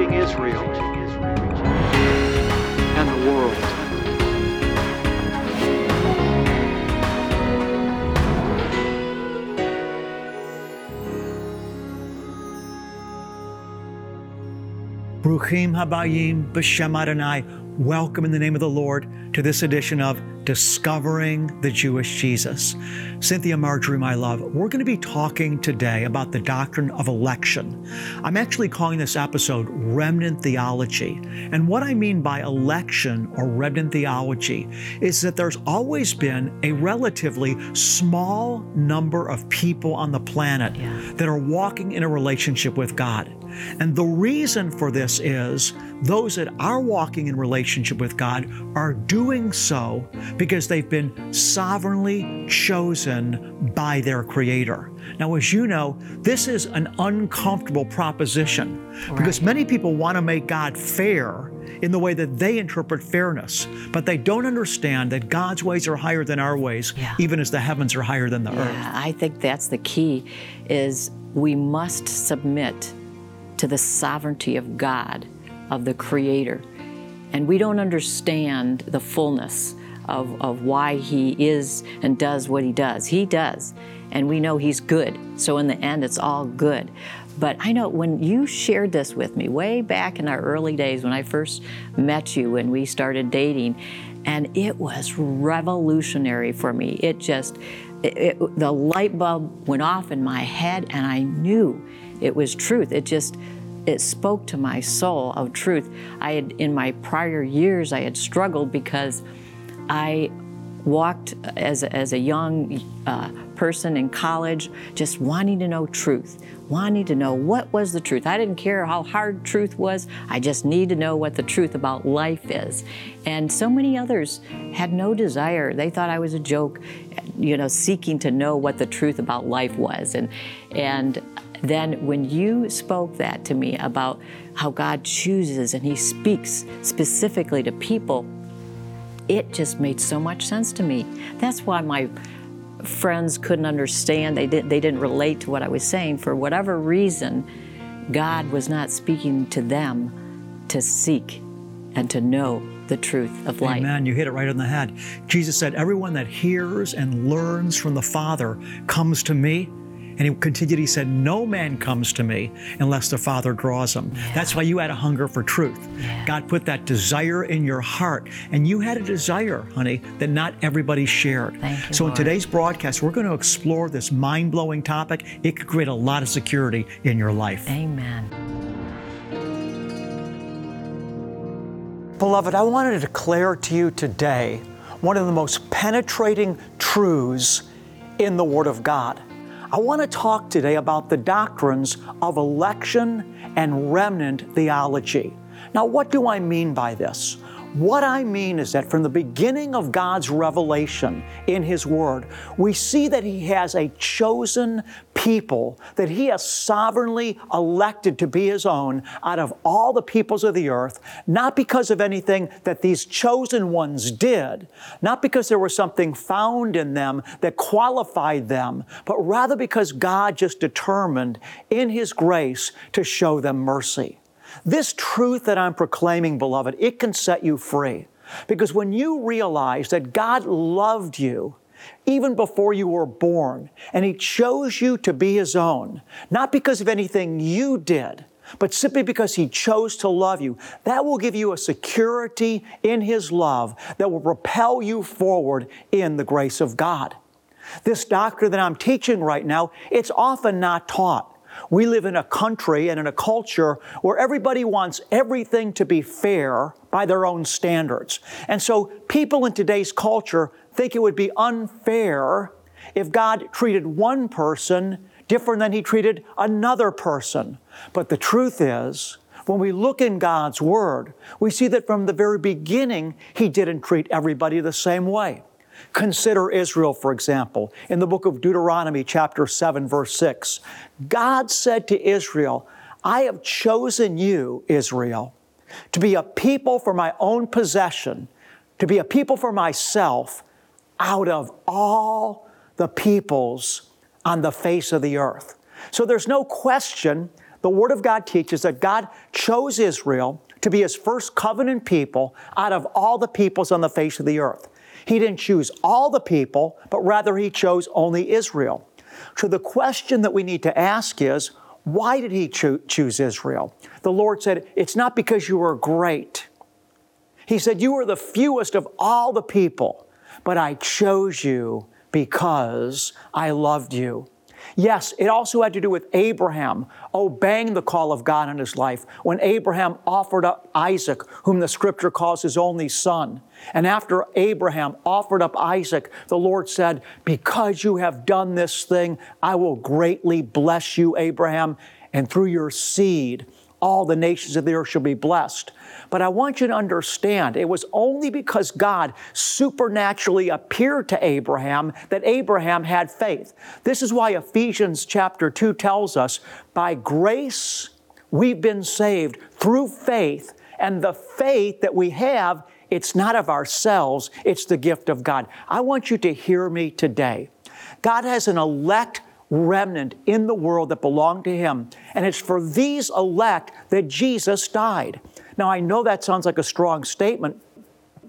reaching Israel and the world. Bruchim Habayim B'Shem Adonai. Welcome in the name of the Lord to this edition of Discovering the Jewish Jesus. Cynthia Marjorie, my love, we're going to be talking today about the doctrine of election. I'm actually calling this episode Remnant Theology. And what I mean by election or remnant theology is that there's always been a relatively small number of people on the planet yeah. that are walking in a relationship with God. And the reason for this is those that are walking in relationship with God are doing so because they've been sovereignly chosen by their Creator. Now, as you know, this is an uncomfortable proposition right. because many people want to make God fair in the way that they interpret fairness, but they don't understand that God's ways are higher than our ways, yeah. even as the heavens are higher than the yeah, earth. I think that's the key is we must submit to the sovereignty of God, of the Creator. And we don't understand the fullness of, of why He is and does what He does. He does. And we know He's good. So in the end, it's all good. But I know when you shared this with me way back in our early days when I first met you and we started dating, and it was revolutionary for me. It just, it, it, the light bulb went off in my head, and I knew it was truth. It just, it spoke to my soul of truth. I had, in my prior years, I had struggled because I walked as as a young uh, person in college just wanting to know truth, wanting to know what was the truth. I didn't care how hard truth was, I just need to know what the truth about life is. And so many others had no desire. They thought I was a joke, you know, seeking to know what the truth about life was. And, and then when you spoke that to me about how God chooses and He speaks specifically to people, it just made so much sense to me. That's why my friends couldn't understand. They, did, they didn't relate to what I was saying. For whatever reason, God was not speaking to them to seek and to know the truth of life. Amen. You hit it right on the head. Jesus said, Everyone that hears and learns from the Father comes to me. And he continued, he said, No man comes to me unless the Father draws him. Yeah. That's why you had a hunger for truth. Yeah. God put that desire in your heart. And you had a desire, honey, that not everybody shared. You, so Lord. in today's broadcast, we're going to explore this mind blowing topic. It could create a lot of security in your life. Amen. Beloved, I wanted to declare to you today one of the most penetrating truths in the Word of God. I want to talk today about the doctrines of election and remnant theology. Now, what do I mean by this? What I mean is that from the beginning of God's revelation in His Word, we see that He has a chosen people that He has sovereignly elected to be His own out of all the peoples of the earth, not because of anything that these chosen ones did, not because there was something found in them that qualified them, but rather because God just determined in His grace to show them mercy. This truth that I'm proclaiming, beloved, it can set you free. Because when you realize that God loved you even before you were born, and He chose you to be His own, not because of anything you did, but simply because He chose to love you, that will give you a security in His love that will propel you forward in the grace of God. This doctrine that I'm teaching right now, it's often not taught. We live in a country and in a culture where everybody wants everything to be fair by their own standards. And so people in today's culture think it would be unfair if God treated one person different than He treated another person. But the truth is, when we look in God's Word, we see that from the very beginning, He didn't treat everybody the same way. Consider Israel, for example, in the book of Deuteronomy, chapter 7, verse 6. God said to Israel, I have chosen you, Israel, to be a people for my own possession, to be a people for myself out of all the peoples on the face of the earth. So there's no question The Word of God teaches that God chose Israel to be His first covenant people out of all the peoples on the face of the earth. He didn't choose all the people, but rather He chose only Israel. So the question that we need to ask is, why did He cho- choose Israel? The Lord said, It's not because you were great. He said, You are the fewest of all the people, but I chose you because I loved you. Yes, it also had to do with Abraham obeying the call of God in his life when Abraham offered up Isaac, whom the scripture calls his only son. And after Abraham offered up Isaac, the Lord said, Because you have done this thing, I will greatly bless you, Abraham, and through your seed, all the nations of the earth shall be blessed. But I want you to understand it was only because God supernaturally appeared to Abraham that Abraham had faith. This is why Ephesians chapter 2 tells us by grace we've been saved through faith, and the faith that we have, it's not of ourselves, it's the gift of God. I want you to hear me today. God has an elect remnant in the world that belong to Him. And it's for these elect that Jesus died. Now, I know that sounds like a strong statement,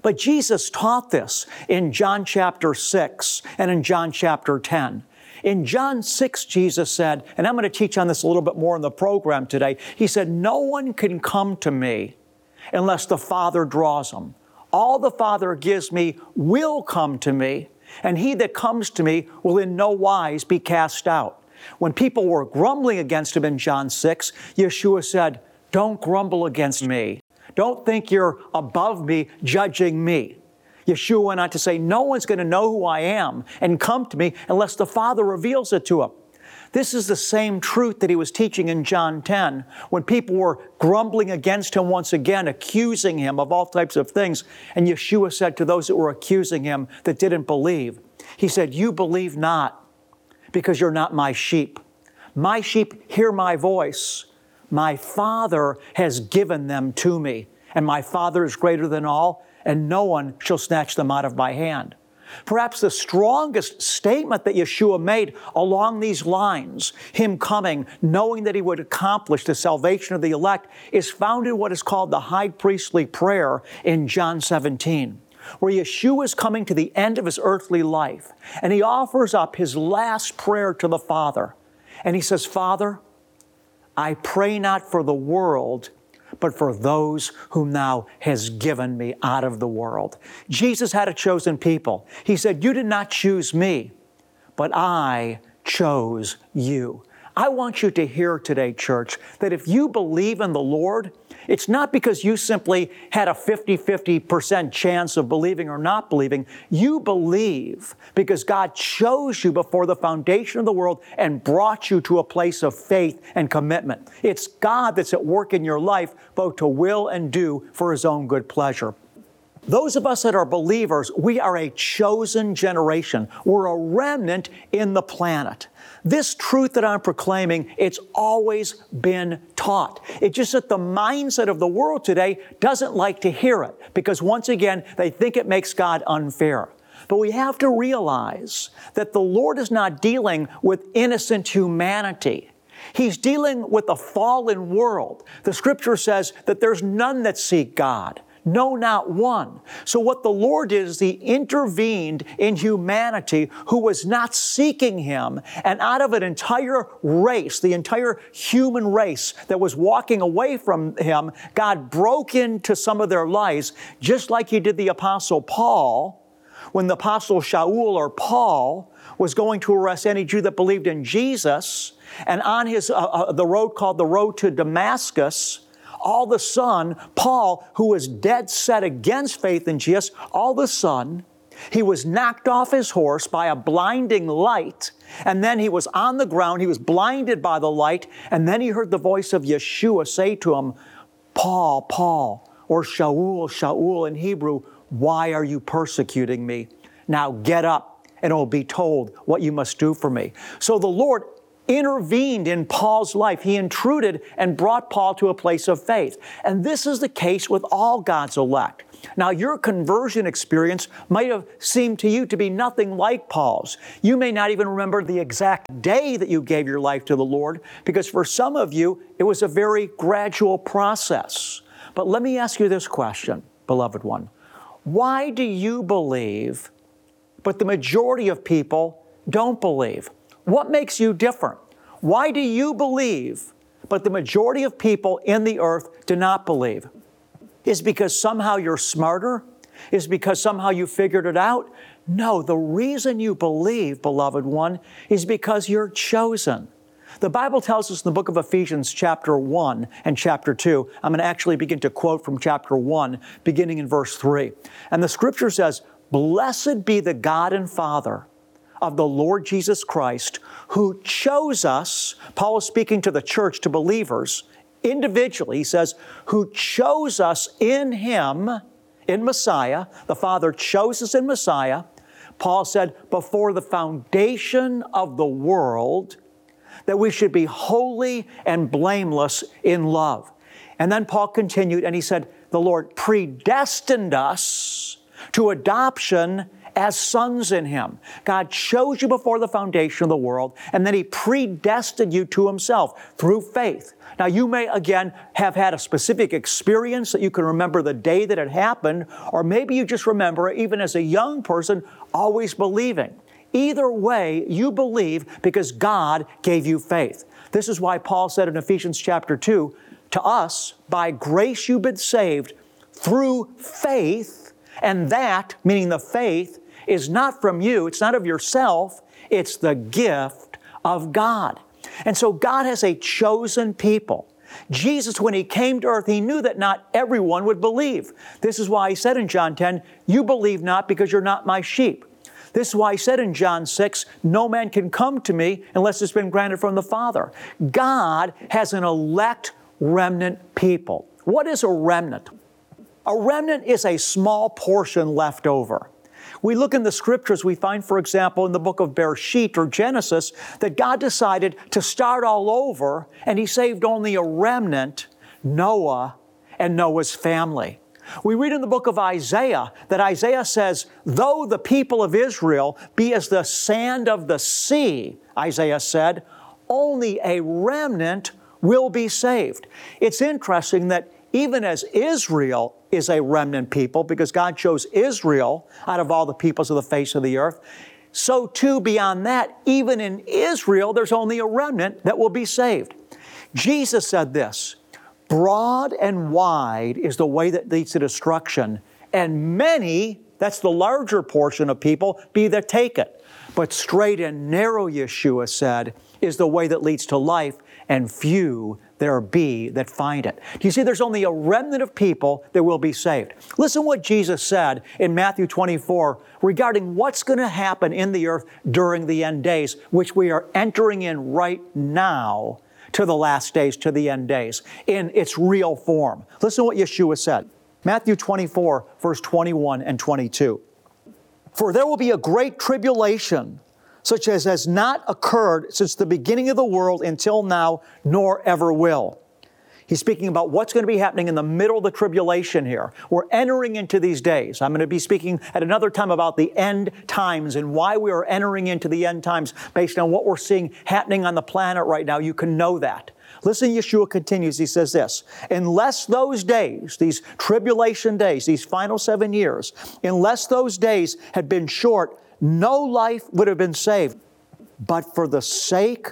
but Jesus taught this in John chapter 6 and in John chapter 10. In John 6, Jesus said, and I'm going to teach on this a little bit more in the program today. He said, No one can come to me unless the Father draws them. All the Father gives me will come to me, and he that comes to me will in no wise be cast out. When people were grumbling against him in John 6, Yeshua said, Don't grumble against me. Don't think you're above me judging me. Yeshua went on to say, No one's going to know who I am and come to me unless the Father reveals it to him. This is the same truth that he was teaching in John 10 when people were grumbling against him once again, accusing him of all types of things. And Yeshua said to those that were accusing him that didn't believe, He said, You believe not because you're not my sheep. My sheep hear my voice. My Father has given them to me, and my Father is greater than all, and no one shall snatch them out of my hand. Perhaps the strongest statement that Yeshua made along these lines, him coming, knowing that he would accomplish the salvation of the elect, is found in what is called the high priestly prayer in John 17, where Yeshua is coming to the end of his earthly life, and he offers up his last prayer to the Father. And he says, Father, I pray not for the world, but for those whom thou hast given me out of the world. Jesus had a chosen people. He said, You did not choose me, but I chose you. I want you to hear today, church, that if you believe in the Lord, it's not because you simply had a 50 50% chance of believing or not believing. You believe because God chose you before the foundation of the world and brought you to a place of faith and commitment. It's God that's at work in your life, both to will and do for His own good pleasure. Those of us that are believers, we are a chosen generation. We're a remnant in the planet. This truth that I'm proclaiming, it's always been taught. It's just that the mindset of the world today doesn't like to hear it because once again, they think it makes God unfair. But we have to realize that the Lord is not dealing with innocent humanity. He's dealing with a fallen world. The scripture says that there's none that seek God. No, not one. So, what the Lord did is He intervened in humanity who was not seeking Him. And out of an entire race, the entire human race that was walking away from Him, God broke into some of their lives, just like He did the Apostle Paul when the Apostle Shaul or Paul was going to arrest any Jew that believed in Jesus. And on his, uh, uh, the road called the road to Damascus, all the sudden, Paul, who was dead set against faith in Jesus, all the sudden, he was knocked off his horse by a blinding light, and then he was on the ground. He was blinded by the light, and then he heard the voice of Yeshua say to him, Paul, Paul, or Shaul, Shaul in Hebrew, why are you persecuting me? Now get up, and it will be told what you must do for me. So the Lord intervened in Paul's life. He intruded and brought Paul to a place of faith. And this is the case with all God's elect. Now, your conversion experience might have seemed to you to be nothing like Paul's. You may not even remember the exact day that you gave your life to the Lord, because for some of you, it was a very gradual process. But let me ask you this question, beloved one. Why do you believe, but the majority of people don't believe? What makes you different? Why do you believe, but the majority of people in the earth do not believe? Is because somehow you're smarter? Is because somehow you figured it out? No, the reason you believe, beloved one, is because you're chosen. The Bible tells us in the book of Ephesians, chapter 1 and chapter 2, I'm going to actually begin to quote from chapter 1, beginning in verse 3. And the scripture says, Blessed be the God and Father of the Lord Jesus Christ, who chose us, Paul is speaking to the church, to believers, individually, he says, who chose us in Him, in Messiah. The Father chose us in Messiah. Paul said, before the foundation of the world, that we should be holy and blameless in love. And then Paul continued and he said, The Lord predestined us to adoption as sons in Him. God chose you before the foundation of the world, and then He predestined you to Himself through faith. Now, you may again have had a specific experience that you can remember the day that it happened, or maybe you just remember, even as a young person, always believing. Either way, you believe because God gave you faith. This is why Paul said in Ephesians chapter 2 to us, by grace you've been saved through faith, and that, meaning the faith, is not from you, it's not of yourself, it's the gift of God. And so God has a chosen people. Jesus, when He came to earth, He knew that not everyone would believe. This is why He said in John 10, You believe not because you're not my sheep. This is why He said in John 6, No man can come to me unless it's been granted from the Father. God has an elect remnant people. What is a remnant? A remnant is a small portion left over. We look in the scriptures, we find, for example, in the book of Bereshit or Genesis, that God decided to start all over and He saved only a remnant, Noah and Noah's family. We read in the book of Isaiah that Isaiah says, Though the people of Israel be as the sand of the sea, Isaiah said, only a remnant will be saved. It's interesting that even as Israel is a remnant people, because God chose Israel out of all the peoples of the face of the earth, so too beyond that, even in Israel, there's only a remnant that will be saved. Jesus said this Broad and wide is the way that leads to destruction, and many, that's the larger portion of people, be that take it. But straight and narrow, Yeshua said, is the way that leads to life, and few there be that find it. Do you see, there's only a remnant of people that will be saved. Listen what Jesus said in Matthew 24 regarding what's going to happen in the earth during the end days, which we are entering in right now to the last days, to the end days, in its real form. Listen to what Yeshua said. Matthew 24, verse 21 and 22. For there will be a great tribulation such as has not occurred since the beginning of the world until now, nor ever will. He's speaking about what's going to be happening in the middle of the tribulation here. We're entering into these days. I'm going to be speaking at another time about the end times and why we are entering into the end times based on what we're seeing happening on the planet right now. You can know that. Listen, Yeshua continues. He says this Unless those days, these tribulation days, these final seven years, unless those days had been short, no life would have been saved. But for the sake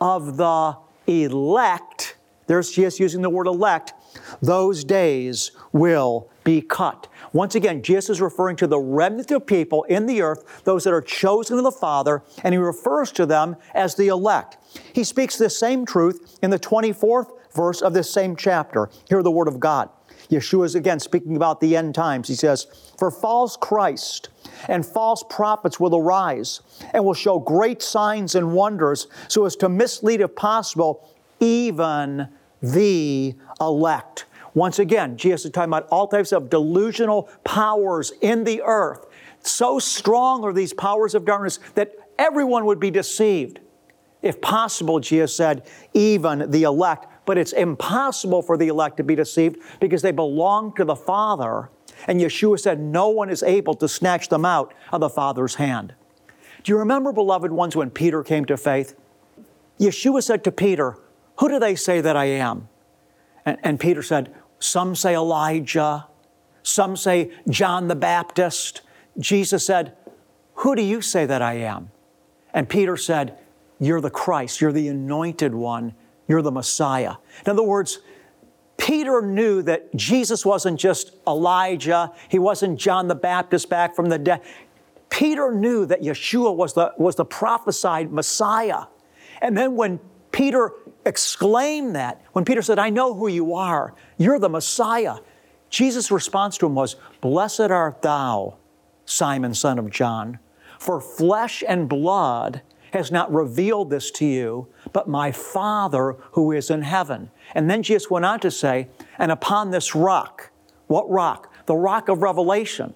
of the elect, there's Jesus using the word elect, those days will be cut. Once again, Jesus is referring to the remnant of people in the earth, those that are chosen of the Father, and he refers to them as the elect. He speaks the same truth in the 24th verse of this same chapter. Hear the word of God. Yeshua is again speaking about the end times. He says, For false Christ and false prophets will arise and will show great signs and wonders so as to mislead, if possible, even the elect. Once again, Jesus is talking about all types of delusional powers in the earth. So strong are these powers of darkness that everyone would be deceived. If possible, Jesus said, even the elect. But it's impossible for the elect to be deceived because they belong to the Father And Yeshua said, No one is able to snatch them out of the Father's hand. Do you remember, beloved ones, when Peter came to faith? Yeshua said to Peter, Who do they say that I am? And, and Peter said, Some say Elijah, some say John the Baptist. Jesus said, Who do you say that I am? And Peter said, You're the Christ, you're the anointed one, you're the Messiah. In other words, Peter knew that Jesus wasn't just Elijah, he wasn't John the Baptist back from the dead. Peter knew that Yeshua was the, was the prophesied Messiah. And then when Peter exclaimed that, when Peter said, I know who you are, you're the Messiah, Jesus' response to him was, Blessed art thou, Simon, son of John, for flesh and blood has not revealed this to you, but my Father who is in heaven. And then Jesus went on to say, And upon this rock, what rock? The rock of revelation.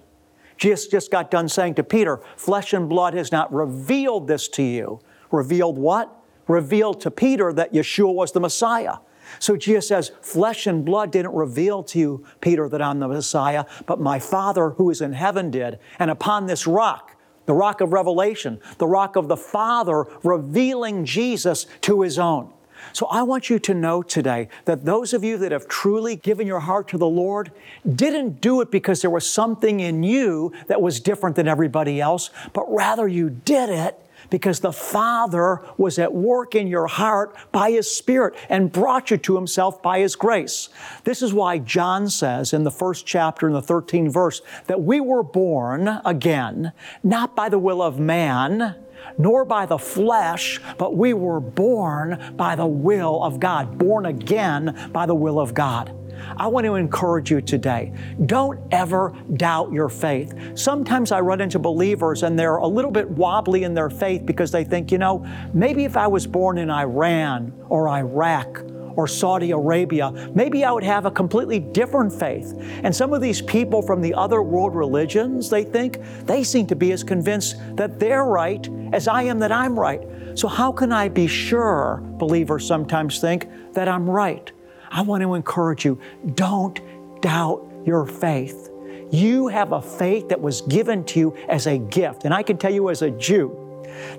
Jesus just got done saying to Peter, Flesh and blood has not revealed this to you. Revealed what? Revealed to Peter that Yeshua was the Messiah. So Jesus says, Flesh and blood didn't reveal to you, Peter, that I'm the Messiah, but my Father who is in heaven did. And upon this rock, the rock of revelation, the rock of the Father revealing Jesus to his own. So I want you to know today that those of you that have truly given your heart to the Lord didn't do it because there was something in you that was different than everybody else, but rather you did it because the Father was at work in your heart by His Spirit and brought you to Himself by His grace. This is why John says in the first chapter, in the 13th verse, that we were born again, not by the will of man, nor by the flesh, but we were born by the will of God, born again by the will of God. I want to encourage you today. Don't ever doubt your faith. Sometimes I run into believers and they're a little bit wobbly in their faith because they think, you know, maybe if I was born in Iran or Iraq or Saudi Arabia, maybe I would have a completely different faith. And some of these people from the other world religions, they think they seem to be as convinced that they're right as I am that I'm right. So, how can I be sure, believers sometimes think, that I'm right? I want to encourage you don't doubt your faith. You have a faith that was given to you as a gift. And I can tell you as a Jew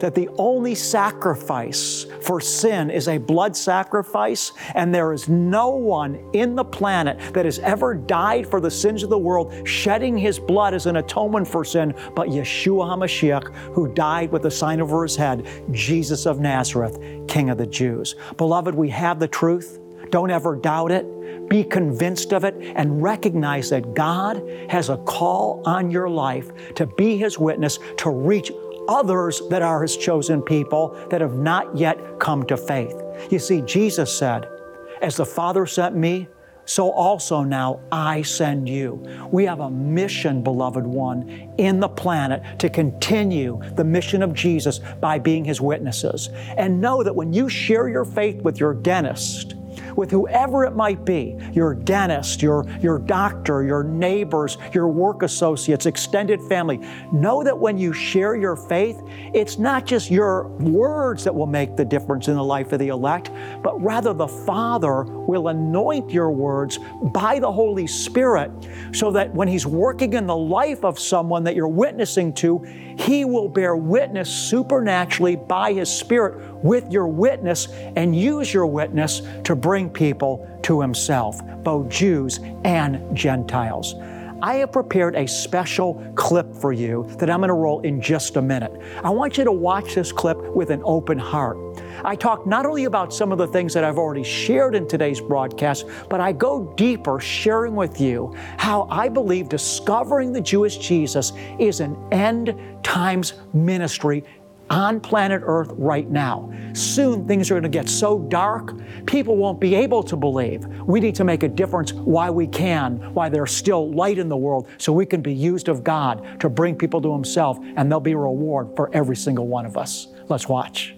that the only sacrifice for sin is a blood sacrifice, and there is no one in the planet that has ever died for the sins of the world, shedding his blood as an atonement for sin, but Yeshua HaMashiach, who died with a sign over his head, Jesus of Nazareth, King of the Jews. Beloved, we have the truth. Don't ever doubt it. Be convinced of it and recognize that God has a call on your life to be His witness, to reach others that are His chosen people that have not yet come to faith. You see, Jesus said, As the Father sent me, so also now I send you. We have a mission, beloved one, in the planet to continue the mission of Jesus by being His witnesses. And know that when you share your faith with your dentist, with whoever it might be your dentist, your, your doctor, your neighbors, your work associates, extended family. Know that when you share your faith, it's not just your words that will make the difference in the life of the elect, but rather the Father will anoint your words by the Holy Spirit so that when He's working in the life of someone that you're witnessing to, He will bear witness supernaturally by His Spirit with your witness and use your witness to bring people to Himself, both Jews and Gentiles. I have prepared a special clip for you that I'm going to roll in just a minute. I want you to watch this clip with an open heart. I talk not only about some of the things that I've already shared in today's broadcast, but I go deeper, sharing with you how I believe discovering the Jewish Jesus is an end times ministry on planet Earth right now. Soon things are going to get so dark, people won't be able to believe. We need to make a difference while we can, while there's still light in the world, so we can be used of God to bring people to Himself, and there'll be a reward for every single one of us. Let's watch.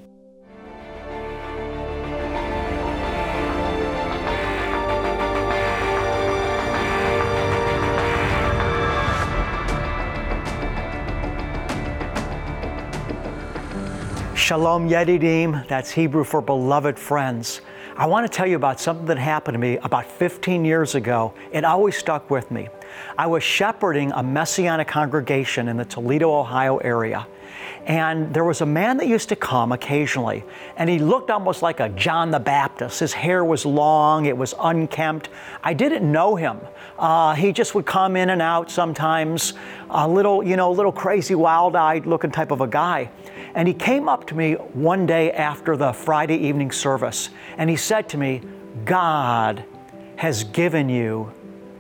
Shalom Yedidim, that's Hebrew for beloved friends. I want to tell you about something that happened to me about 15 years ago. It always stuck with me. I was shepherding a Messianic congregation in the Toledo, Ohio area. And there was a man that used to come occasionally, and he looked almost like a John the Baptist. His hair was long, it was unkempt. I didn't know him. Uh, he just would come in and out sometimes, a little, you know, a little crazy, wild eyed looking type of a guy. And he came up to me one day after the Friday evening service, and he said to me, God has given you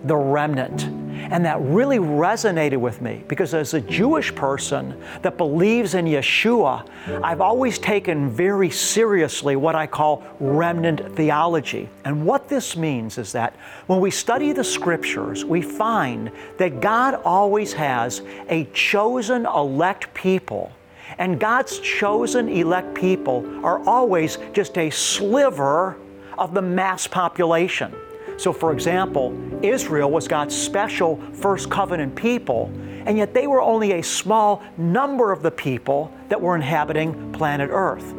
the remnant. And that really resonated with me because as a Jewish person that believes in Yeshua, I've always taken very seriously what I call remnant theology. And what this means is that when we study the scriptures, we find that God always has a chosen elect people. And God's chosen elect people are always just a sliver of the mass population. So, for example, Israel was God's special first covenant people, and yet they were only a small number of the people that were inhabiting planet Earth.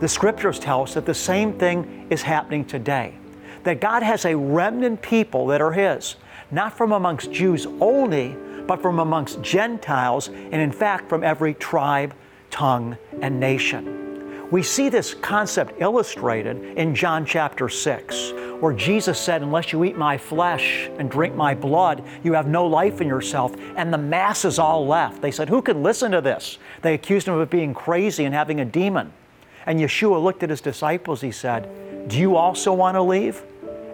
The scriptures tell us that the same thing is happening today. That God has a remnant people that are His, not from amongst Jews only, but from amongst Gentiles, and in fact from every tribe, tongue, and nation. We see this concept illustrated in John chapter 6 where Jesus said, Unless you eat my flesh and drink my blood, you have no life in yourself. And the masses all left. They said, Who could listen to this? They accused him of being crazy and having a demon. And Yeshua looked at his disciples. He said, Do you also want to leave?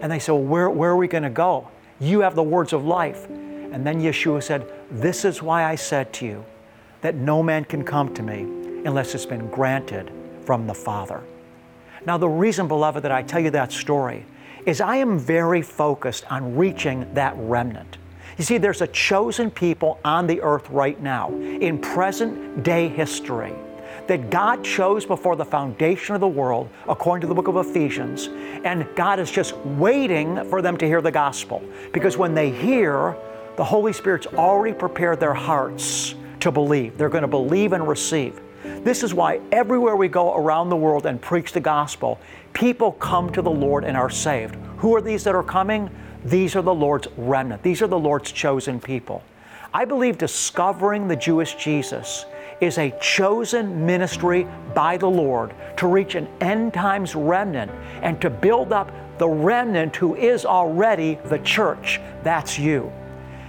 And they said, well, where, where are we going to go? You have the words of life. And then Yeshua said, This is why I said to you that no man can come to me unless it's been granted from the Father. Now, the reason, beloved, that I tell you that story is I am very focused on reaching that remnant. You see, there's a chosen people on the earth right now in present day history that God chose before the foundation of the world, according to the book of Ephesians, and God is just waiting for them to hear the gospel. Because when they hear, the Holy Spirit's already prepared their hearts to believe. They're going to believe and receive. This is why everywhere we go around the world and preach the gospel, people come to the Lord and are saved. Who are these that are coming? These are the Lord's remnant. These are the Lord's chosen people. I believe discovering the Jewish Jesus is a chosen ministry by the Lord to reach an end times remnant and to build up the remnant who is already the church. That's you.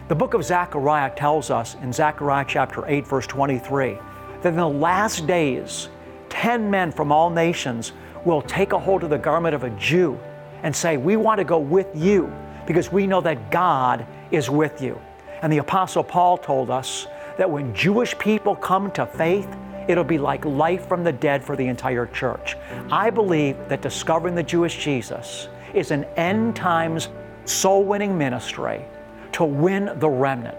The book of Zechariah tells us in Zechariah chapter 8, verse 23, that in the last days, 10 men from all nations will take a hold of the garment of a Jew and say, We want to go with you because we know that God is with you. And the Apostle Paul told us that when Jewish people come to faith, it'll be like life from the dead for the entire church. I believe that discovering the Jewish Jesus is an end times soul winning ministry to win the remnant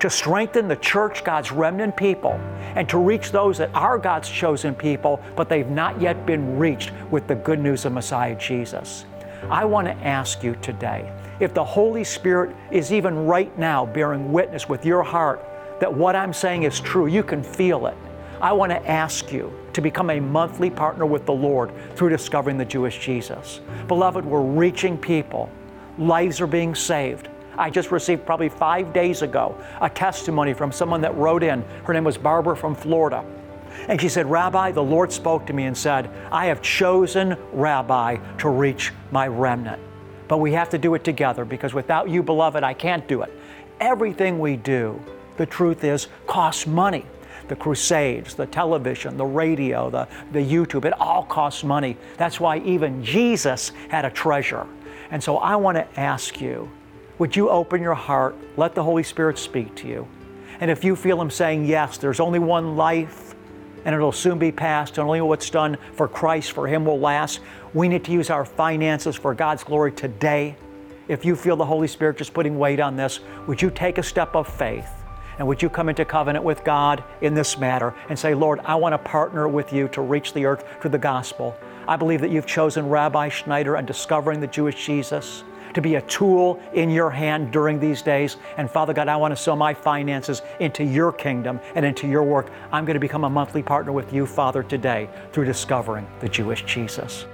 to strengthen the church, God's remnant people, and to reach those that are God's chosen people, but they've not yet been reached with the good news of Messiah Jesus. I want to ask you today if the Holy Spirit is even right now bearing witness with your heart that what I'm saying is true, you can feel it. I want to ask you to become a monthly partner with the Lord through discovering the Jewish Jesus. Beloved, we're reaching people, lives are being saved. I just received probably five days ago a testimony from someone that wrote in. Her name was Barbara from Florida. And she said, Rabbi, the Lord spoke to me and said, I have chosen Rabbi to reach my remnant. But we have to do it together because without you, beloved, I can't do it. Everything we do, the truth is, costs money. The crusades, the television, the radio, the, the YouTube, it all costs money. That's why even Jesus had a treasure. And so I want to ask you would you open your heart, let the Holy Spirit speak to you? And if you feel Him saying, Yes, there's only one life and it'll soon be past, and only what's done for Christ, for Him will last, we need to use our finances for God's glory today. If you feel the Holy Spirit just putting weight on this, would you take a step of faith? And would you come into covenant with God in this matter and say, Lord, I want to partner with you to reach the earth through the gospel? I believe that you've chosen Rabbi Schneider and discovering the Jewish Jesus to be a tool in your hand during these days. And Father God, I want to sow my finances into your kingdom and into your work. I'm going to become a monthly partner with you, Father, today through discovering the Jewish Jesus.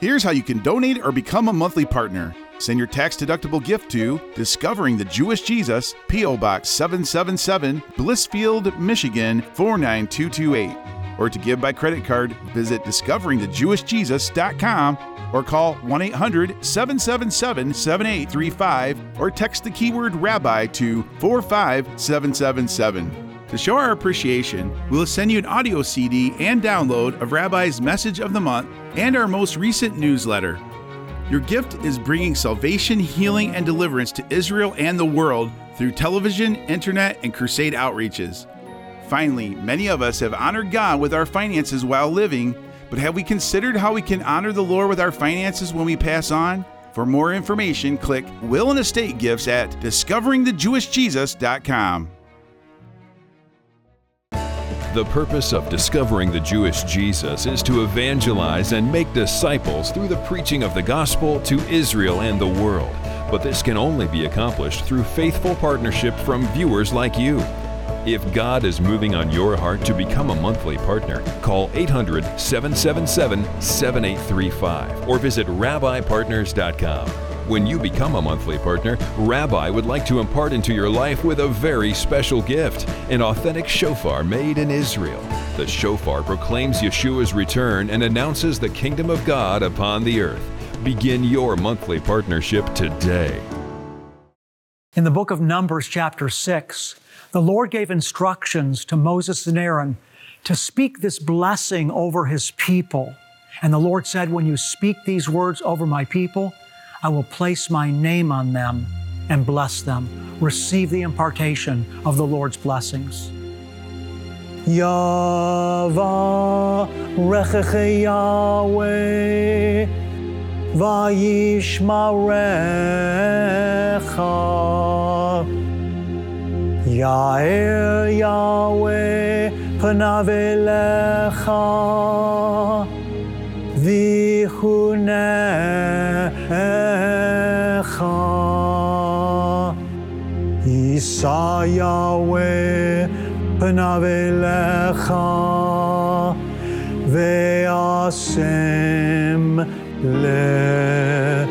Here's how you can donate or become a monthly partner. Send your tax deductible gift to Discovering the Jewish Jesus, P.O. Box 777, Blissfield, Michigan 49228. Or to give by credit card, visit discoveringthejewishjesus.com or call 1 800 777 7835 or text the keyword rabbi to 45777. To show our appreciation, we'll send you an audio CD and download of Rabbi's Message of the Month and our most recent newsletter. Your gift is bringing salvation, healing, and deliverance to Israel and the world through television, internet, and crusade outreaches. Finally, many of us have honored God with our finances while living, but have we considered how we can honor the Lord with our finances when we pass on? For more information, click Will and Estate Gifts at discoveringthejewishjesus.com. The purpose of discovering the Jewish Jesus is to evangelize and make disciples through the preaching of the gospel to Israel and the world. But this can only be accomplished through faithful partnership from viewers like you. If God is moving on your heart to become a monthly partner, call 800 777 7835 or visit rabbipartners.com. When you become a monthly partner, Rabbi would like to impart into your life with a very special gift an authentic shofar made in Israel. The shofar proclaims Yeshua's return and announces the kingdom of God upon the earth. Begin your monthly partnership today. In the book of Numbers, chapter 6, the Lord gave instructions to Moses and Aaron to speak this blessing over his people. And the Lord said, When you speak these words over my people, I will place my name on them and bless them. Receive the impartation of the Lord's blessings. Yair Yahweh panav elecha vichunecha Yisa Yahweh panav elecha ve'asem lecha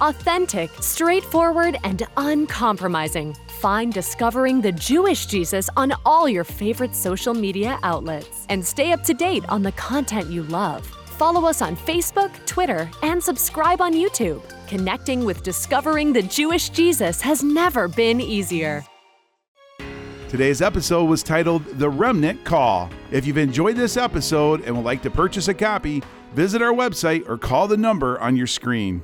Authentic, straightforward, and uncompromising. Find Discovering the Jewish Jesus on all your favorite social media outlets and stay up to date on the content you love. Follow us on Facebook, Twitter, and subscribe on YouTube. Connecting with Discovering the Jewish Jesus has never been easier. Today's episode was titled The Remnant Call. If you've enjoyed this episode and would like to purchase a copy, visit our website or call the number on your screen.